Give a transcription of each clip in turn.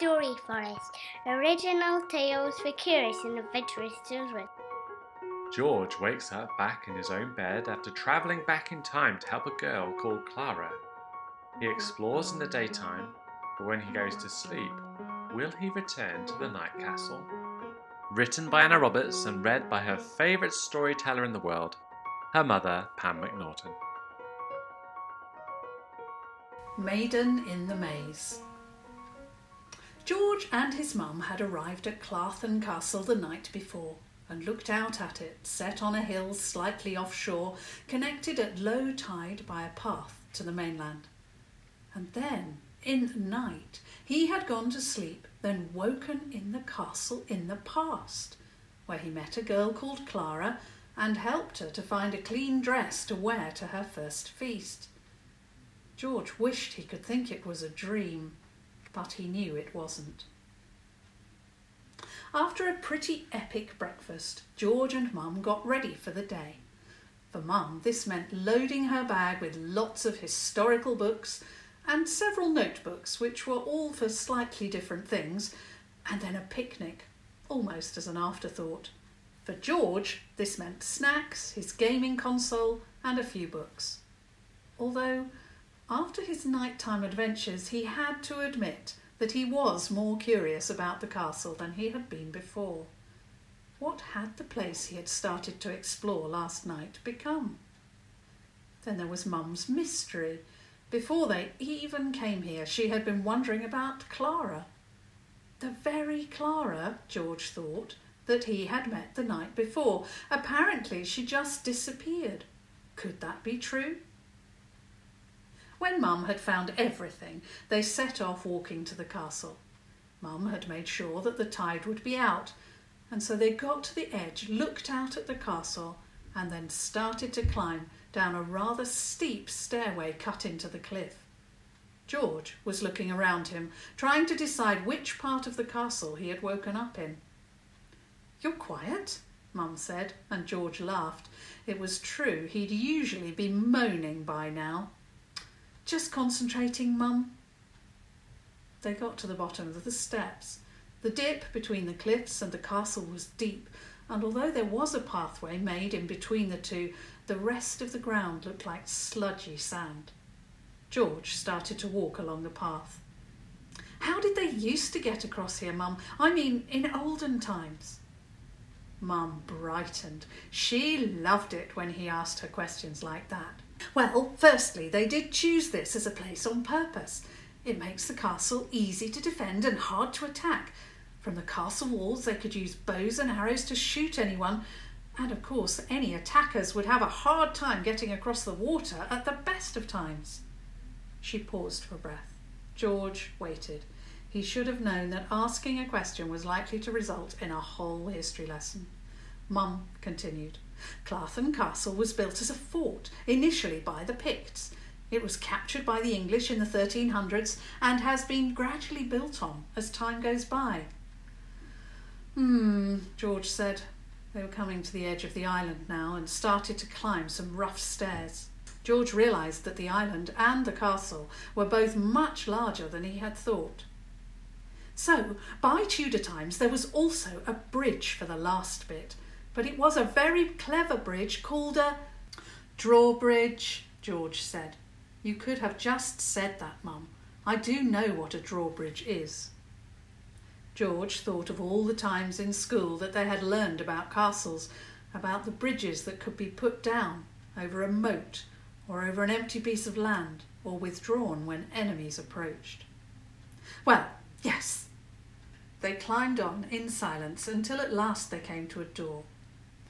Welcome to the Story Forest, original tales for curious and adventurous children. George wakes up back in his own bed after travelling back in time to help a girl called Clara. He explores in the daytime, but when he goes to sleep, will he return to the Night Castle? Written by Anna Roberts and read by her favourite storyteller in the world, her mother, Pam McNaughton. Maiden in the Maze. George and his mum had arrived at Clarthon Castle the night before and looked out at it, set on a hill slightly offshore, connected at low tide by a path to the mainland. And then, in the night, he had gone to sleep, then woken in the castle in the past, where he met a girl called Clara and helped her to find a clean dress to wear to her first feast. George wished he could think it was a dream, but he knew it wasn't. After a pretty epic breakfast, George and Mum got ready for the day. For Mum, this meant loading her bag with lots of historical books and several notebooks, which were all for slightly different things, and then a picnic, almost as an afterthought. For George, this meant snacks, his gaming console, and a few books. Although after his nighttime adventures, he had to admit that he was more curious about the castle than he had been before. What had the place he had started to explore last night become? Then there was Mum's mystery. Before they even came here, she had been wondering about Clara. The very Clara, George thought, that he had met the night before. Apparently, she just disappeared. Could that be true? When Mum had found everything, they set off walking to the castle. Mum had made sure that the tide would be out, and so they got to the edge, looked out at the castle, and then started to climb down a rather steep stairway cut into the cliff. George was looking around him, trying to decide which part of the castle he had woken up in. You're quiet, Mum said, and George laughed. It was true, he'd usually be moaning by now. Just concentrating, Mum. They got to the bottom of the steps. The dip between the cliffs and the castle was deep, and although there was a pathway made in between the two, the rest of the ground looked like sludgy sand. George started to walk along the path. How did they used to get across here, Mum? I mean, in olden times. Mum brightened. She loved it when he asked her questions like that. Well, firstly, they did choose this as a place on purpose. It makes the castle easy to defend and hard to attack. From the castle walls, they could use bows and arrows to shoot anyone, and of course, any attackers would have a hard time getting across the water at the best of times. She paused for breath. George waited. He should have known that asking a question was likely to result in a whole history lesson. Mum continued. Clarthon Castle was built as a fort, initially by the Picts. It was captured by the English in the 1300s and has been gradually built on as time goes by. Hmm, George said. They were coming to the edge of the island now and started to climb some rough stairs. George realised that the island and the castle were both much larger than he had thought. So, by Tudor times, there was also a bridge for the last bit, but it was a very clever bridge called a drawbridge, George said. You could have just said that, Mum. I do know what a drawbridge is. George thought of all the times in school that they had learned about castles, about the bridges that could be put down over a moat or over an empty piece of land or withdrawn when enemies approached. Well, yes. They climbed on in silence until at last they came to a door.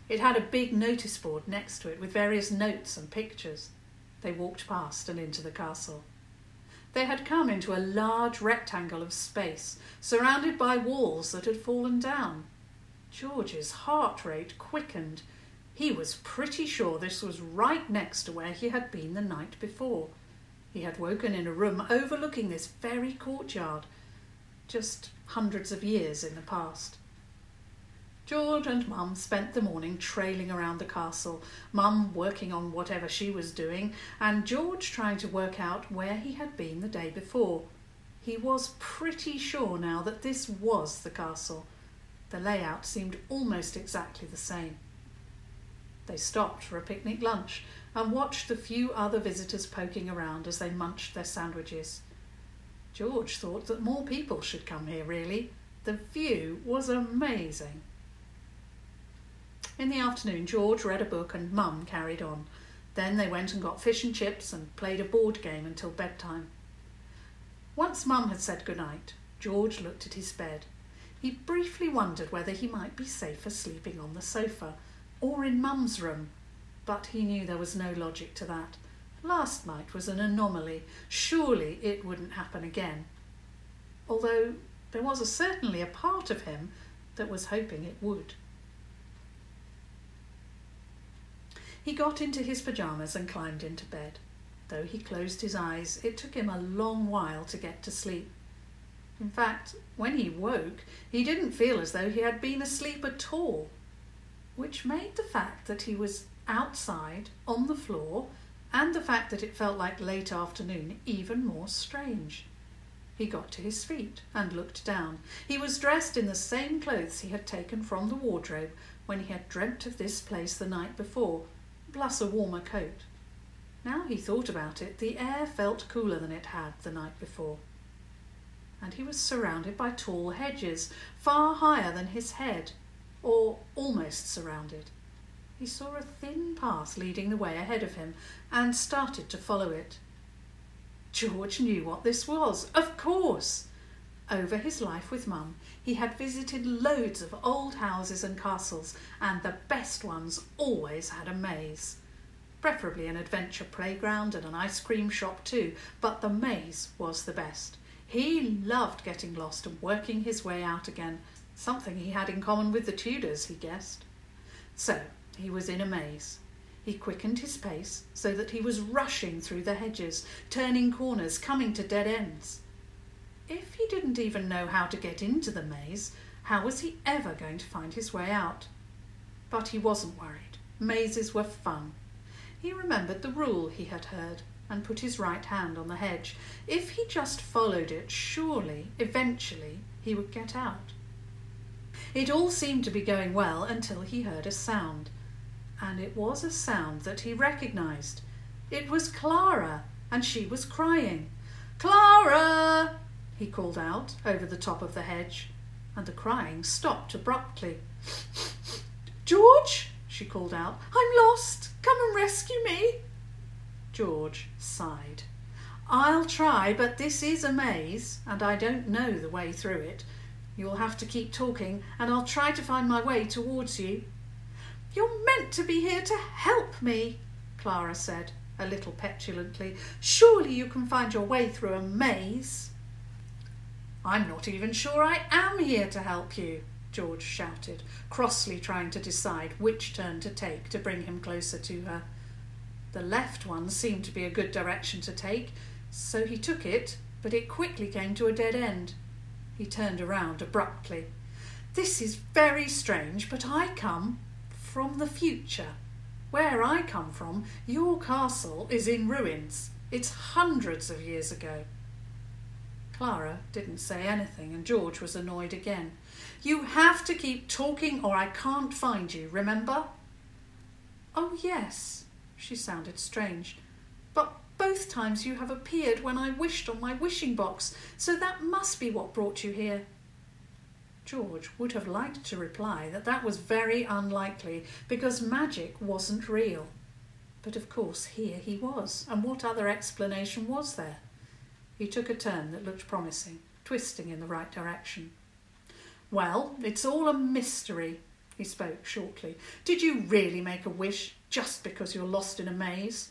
It had a big notice board next to it with various notes and pictures. They walked past and into the castle. They had come into a large rectangle of space, surrounded by walls that had fallen down. George's heart rate quickened. He was pretty sure this was right next to where he had been the night before. He had woken in a room overlooking this very courtyard, just hundreds of years in the past. George and Mum spent the morning trailing around the castle, Mum working on whatever she was doing, and George trying to work out where he had been the day before. He was pretty sure now that this was the castle. The layout seemed almost exactly the same. They stopped for a picnic lunch and watched the few other visitors poking around as they munched their sandwiches. George thought that more people should come here, really. The view was amazing. In the afternoon, George read a book and Mum carried on. Then they went and got fish and chips and played a board game until bedtime. Once Mum had said good night, George looked at his bed. He briefly wondered whether he might be safer sleeping on the sofa or in Mum's room, but he knew there was no logic to that. Last night was an anomaly. Surely it wouldn't happen again. Although there was a, certainly a part of him that was hoping it would. He got into his pyjamas and climbed into bed. Though he closed his eyes, it took him a long while to get to sleep. In fact, when he woke, he didn't feel as though he had been asleep at all, which made the fact that he was outside, on the floor, and the fact that it felt like late afternoon even more strange. He got to his feet and looked down. He was dressed in the same clothes he had taken from the wardrobe when he had dreamt of this place the night before, plus a warmer coat. Now he thought about it, the air felt cooler than it had the night before. And he was surrounded by tall hedges, far higher than his head, or almost surrounded. He saw a thin path leading the way ahead of him and started to follow it. George knew what this was, of course. Over his life with Mum, he had visited loads of old houses and castles, and the best ones always had a maze. Preferably an adventure playground and an ice cream shop too, but the maze was the best. He loved getting lost and working his way out again, something he had in common with the Tudors, he guessed. So he was in a maze. He quickened his pace so that he was rushing through the hedges, turning corners, coming to dead ends. If he didn't even know how to get into the maze, how was he ever going to find his way out? But he wasn't worried. Mazes were fun. He remembered the rule he had heard and put his right hand on the hedge. If he just followed it, surely, eventually, he would get out. It all seemed to be going well until he heard a sound and it was a sound that he recognized. It was Clara, and she was crying. Clara! He called out over the top of the hedge, and the crying stopped abruptly. George, she called out, I'm lost. Come and rescue me. George sighed. I'll try, but this is a maze, and I don't know the way through it. You'll have to keep talking, and I'll try to find my way towards you. You're meant to be here to help me, Clara said, a little petulantly. Surely you can find your way through a maze. I'm not even sure I am here to help you, George shouted, crossly trying to decide which turn to take to bring him closer to her. The left one seemed to be a good direction to take, so he took it, but it quickly came to a dead end. He turned around abruptly. This is very strange, but I come from the future. Where I come from, your castle is in ruins. It's hundreds of years ago. Clara didn't say anything, and George was annoyed again. You have to keep talking, or I can't find you, remember? Oh, yes, she sounded strange. But both times you have appeared when I wished on my wishing box, so that must be what brought you here. George would have liked to reply that that was very unlikely because magic wasn't real. But of course, here he was, and what other explanation was there? He took a turn that looked promising, twisting in the right direction. Well, it's all a mystery, he spoke shortly. Did you really make a wish just because you're lost in a maze?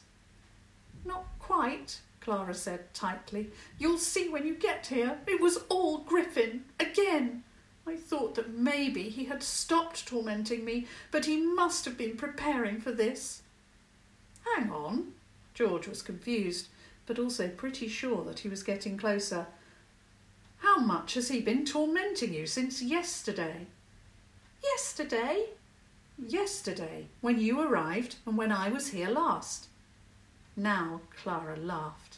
Not quite, Clara said tightly. You'll see when you get here. It was all Griffin, again. I thought that maybe he had stopped tormenting me, but he must have been preparing for this. Hang on. George was confused, but also pretty sure that he was getting closer. How much has he been tormenting you since yesterday? Yesterday? Yesterday, when you arrived and when I was here last. Now Clara laughed.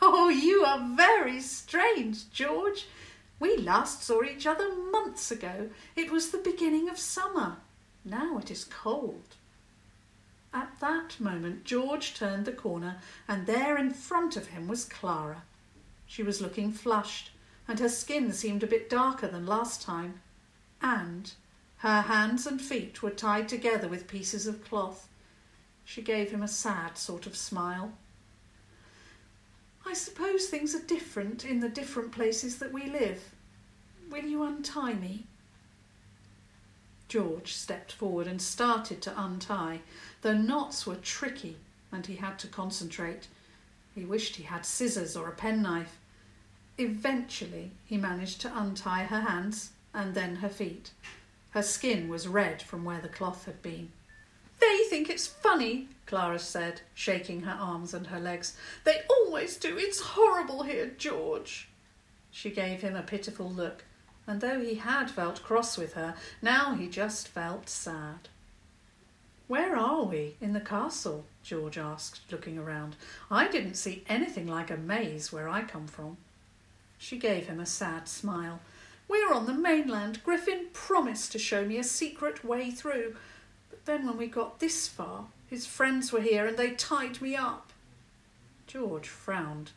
Oh, you are very strange, George. We last saw each other months ago. It was the beginning of summer. Now it is cold. At that moment, George turned the corner, and there in front of him was Clara. She was looking flushed, and her skin seemed a bit darker than last time, and her hands and feet were tied together with pieces of cloth. She gave him a sad sort of smile. I suppose things are different in the different places that we live. Will you untie me? George stepped forward and started to untie. The knots were tricky and he had to concentrate. He wished he had scissors or a penknife. Eventually, he managed to untie her hands and then her feet. Her skin was red from where the cloth had been. They think it's funny, Clara said, shaking her arms and her legs. They always do. It's horrible here, George. She gave him a pitiful look, and though he had felt cross with her, now he just felt sad. Where are we? In the castle? George asked, looking around. I didn't see anything like a maze where I come from. She gave him a sad smile. We're on the mainland. Griffin promised to show me a secret way through. But then when we got this far, his friends were here and they tied me up. George frowned.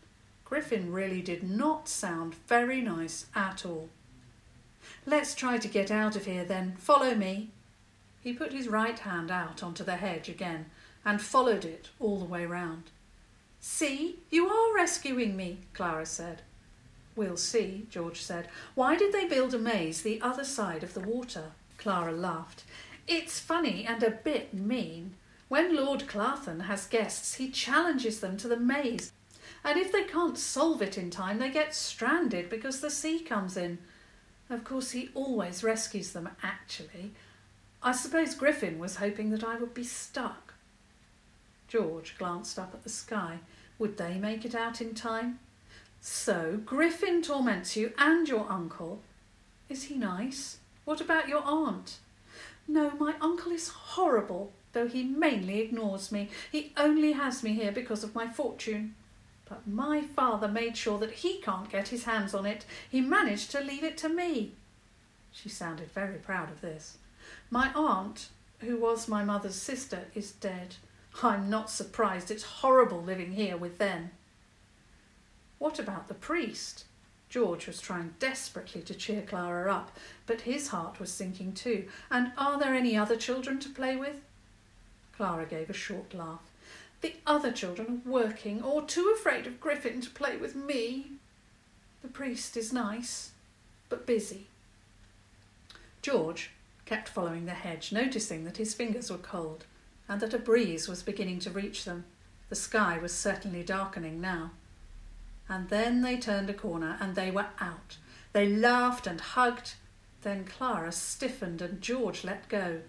Griffin really did not sound very nice at all. Let's try to get out of here then. Follow me. He put his right hand out onto the hedge again and followed it all the way round. See, you are rescuing me, Clara said. We'll see, George said. Why did they build a maze the other side of the water? Clara laughed. It's funny and a bit mean. When Lord Clarthon has guests, he challenges them to the maze. And if they can't solve it in time, they get stranded because the sea comes in. Of course, he always rescues them, actually. I suppose Griffin was hoping that I would be stuck. George glanced up at the sky. Would they make it out in time? So, Griffin torments you and your uncle. Is he nice? What about your aunt? No, my uncle is horrible, though he mainly ignores me. He only has me here because of my fortune. But my father made sure that he can't get his hands on it. He managed to leave it to me. She sounded very proud of this. My aunt, who was my mother's sister, is dead. I'm not surprised. It's horrible living here with them. What about the priest? George was trying desperately to cheer Clara up, but his heart was sinking too. And are there any other children to play with? Clara gave a short laugh. The other children are working or too afraid of Griffin to play with me. The priest is nice, but busy. George kept following the hedge, noticing that his fingers were cold and that a breeze was beginning to reach them. The sky was certainly darkening now. And then they turned a corner and they were out. They laughed and hugged. Then Clara stiffened and George let go.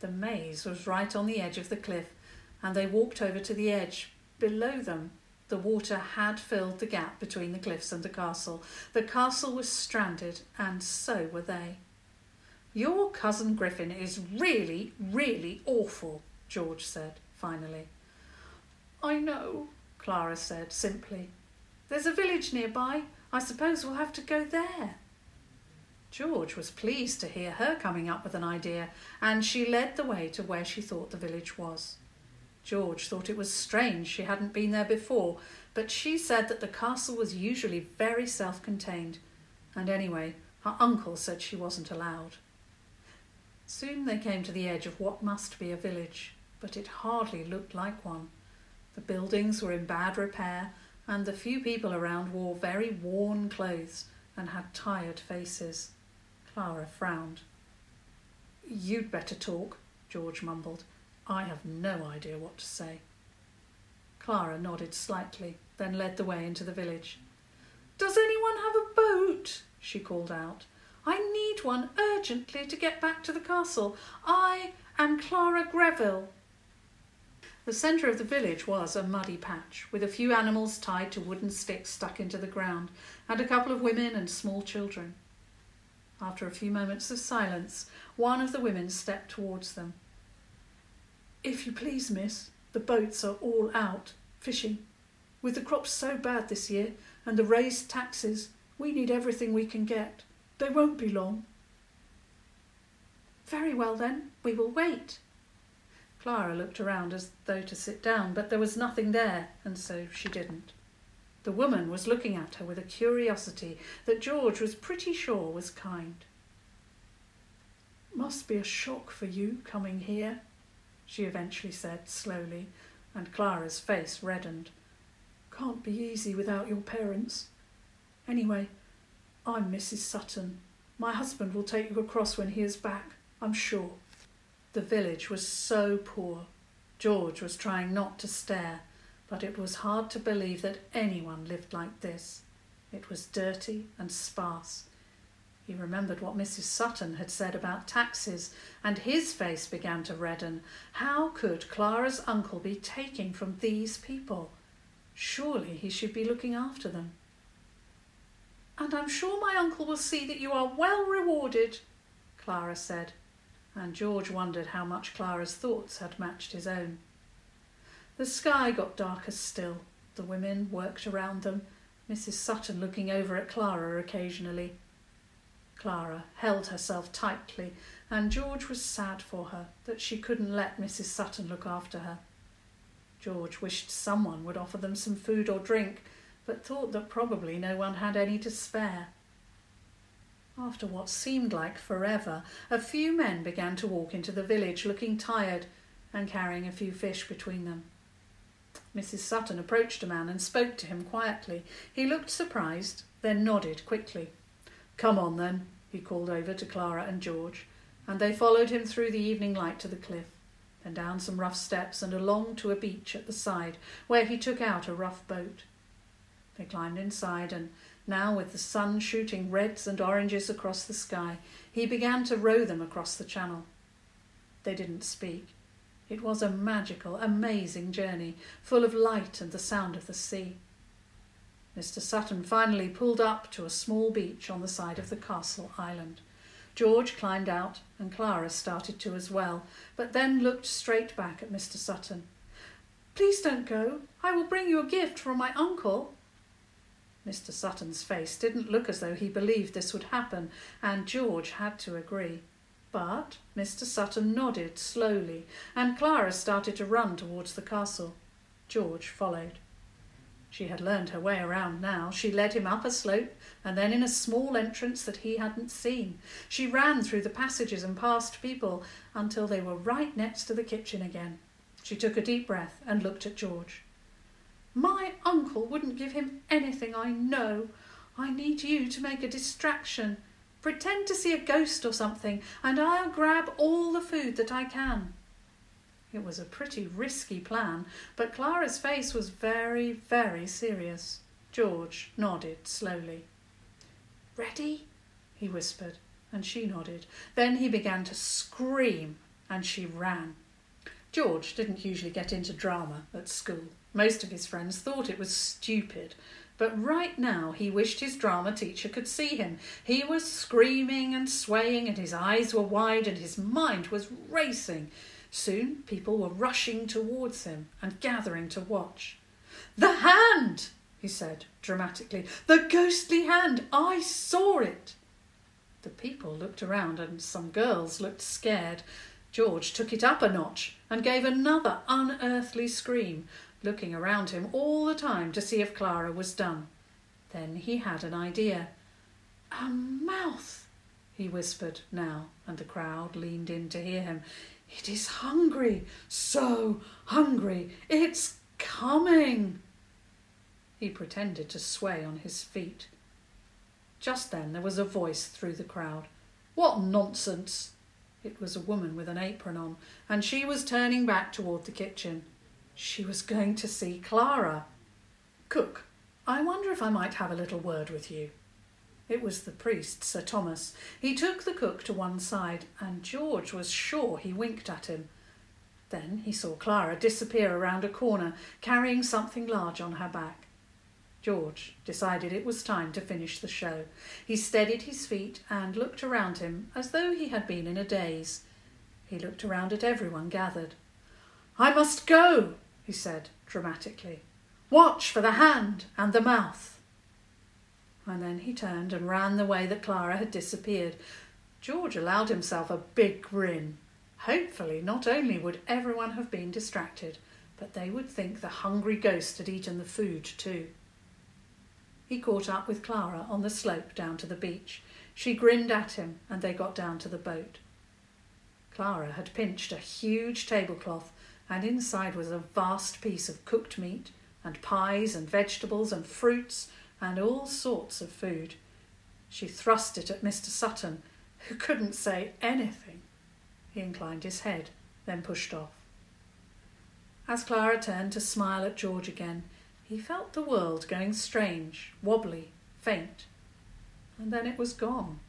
The maze was right on the edge of the cliff, and they walked over to the edge. Below them, the water had filled the gap between the cliffs and the castle. The castle was stranded, and so were they. Your cousin Griffin is really, really awful, George said finally. I know, Clara said simply. There's a village nearby. I suppose we'll have to go there. George was pleased to hear her coming up with an idea, and she led the way to where she thought the village was. George thought it was strange she hadn't been there before, but she said that the castle was usually very self contained, and anyway, her uncle said she wasn't allowed. Soon they came to the edge of what must be a village, but it hardly looked like one. The buildings were in bad repair, and the few people around wore very worn clothes and had tired faces. Clara frowned. You'd better talk, George mumbled. I have no idea what to say. Clara nodded slightly, then led the way into the village. Does anyone have a boat? she called out. I need one urgently to get back to the castle. I am Clara Greville. The centre of the village was a muddy patch, with a few animals tied to wooden sticks stuck into the ground, and a couple of women and small children. After a few moments of silence, one of the women stepped towards them. If you please, miss, the boats are all out, fishing. With the crops so bad this year and the raised taxes, we need everything we can get. They won't be long. Very well then, we will wait. Clara looked around as though to sit down, but there was nothing there, and so she didn't. The woman was looking at her with a curiosity that George was pretty sure was kind. Must be a shock for you coming here, she eventually said slowly, and Clara's face reddened. Can't be easy without your parents. Anyway, I'm Mrs. Sutton. My husband will take you across when he is back, I'm sure. The village was so poor. George was trying not to stare, but it was hard to believe that anyone lived like this. It was dirty and sparse. He remembered what Mrs. Sutton had said about taxes, and his face began to redden. How could Clara's uncle be taking from these people? Surely he should be looking after them. And I'm sure my uncle will see that you are well rewarded, Clara said, and George wondered how much Clara's thoughts had matched his own. The sky got darker still. The women worked around them, Mrs. Sutton looking over at Clara occasionally. Clara held herself tightly, and George was sad for her that she couldn't let Mrs. Sutton look after her. George wished someone would offer them some food or drink, but thought that probably no one had any to spare. After what seemed like forever, a few men began to walk into the village looking tired and carrying a few fish between them. Mrs. Sutton approached a man and spoke to him quietly. He looked surprised, then nodded quickly. Come on, then, he called over to Clara and George, and they followed him through the evening light to the cliff, then down some rough steps and along to a beach at the side, where he took out a rough boat. They climbed inside, and now, with the sun shooting reds and oranges across the sky, he began to row them across the channel. They didn't speak. It was a magical, amazing journey, full of light and the sound of the sea. Mr. Sutton finally pulled up to a small beach on the side of the castle island. George climbed out, and Clara started to as well, but then looked straight back at Mr. Sutton. Please don't go. I will bring you a gift from my uncle. Mr. Sutton's face didn't look as though he believed this would happen, and George had to agree. But Mr. Sutton nodded slowly, and Clara started to run towards the castle. George followed. She had learned her way around now. She led him up a slope and then in a small entrance that he hadn't seen. She ran through the passages and past people until they were right next to the kitchen again. She took a deep breath and looked at George. My uncle wouldn't give him anything, I know. I need you to make a distraction. Pretend to see a ghost or something, and I'll grab all the food that I can. It was a pretty risky plan, but Clara's face was very, very serious. George nodded slowly. Ready? he whispered, and she nodded. Then he began to scream, and she ran. George didn't usually get into drama at school. Most of his friends thought it was stupid, but right now he wished his drama teacher could see him. He was screaming and swaying, and his eyes were wide, and his mind was racing. Soon people were rushing towards him and gathering to watch. The hand! he said dramatically. The ghostly hand! I saw it! The people looked around, and some girls looked scared. George took it up a notch and gave another unearthly scream, looking around him all the time to see if Clara was done. Then he had an idea. A mouth, he whispered now, and the crowd leaned in to hear him. It is hungry, so hungry, it's coming. He pretended to sway on his feet. Just then there was a voice through the crowd. What nonsense! It was a woman with an apron on, and she was turning back toward the kitchen. She was going to see Clara. Cook, I wonder if I might have a little word with you. It was the priest, Sir Thomas. He took the cook to one side, and George was sure he winked at him. Then he saw Clara disappear around a corner, carrying something large on her back. George decided it was time to finish the show. He steadied his feet and looked around him as though he had been in a daze. He looked around at everyone gathered. I must go, he said dramatically. Watch for the hand and the mouth. And then he turned and ran the way that Clara had disappeared. George allowed himself a big grin. Hopefully, not only would everyone have been distracted, but they would think the hungry ghost had eaten the food too. He caught up with Clara on the slope down to the beach. She grinned at him, and they got down to the boat. Clara had pinched a huge tablecloth, and inside was a vast piece of cooked meat, and pies, and vegetables, and fruits, and all sorts of food. She thrust it at Mr. Sutton, who couldn't say anything. He inclined his head, then pushed off. As Clara turned to smile at George again, he felt the world going strange, wobbly, faint, and then it was gone.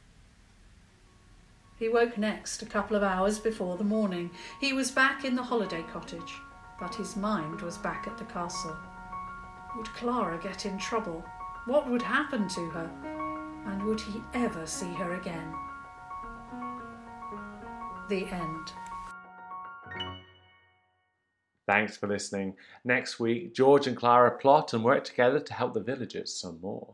He woke next a couple of hours before the morning. He was back in the holiday cottage, but his mind was back at the castle. Would Clara get in trouble? What would happen to her? And would he ever see her again? The end. Thanks for listening. Next week, George and Clara plot and work together to help the villagers some more.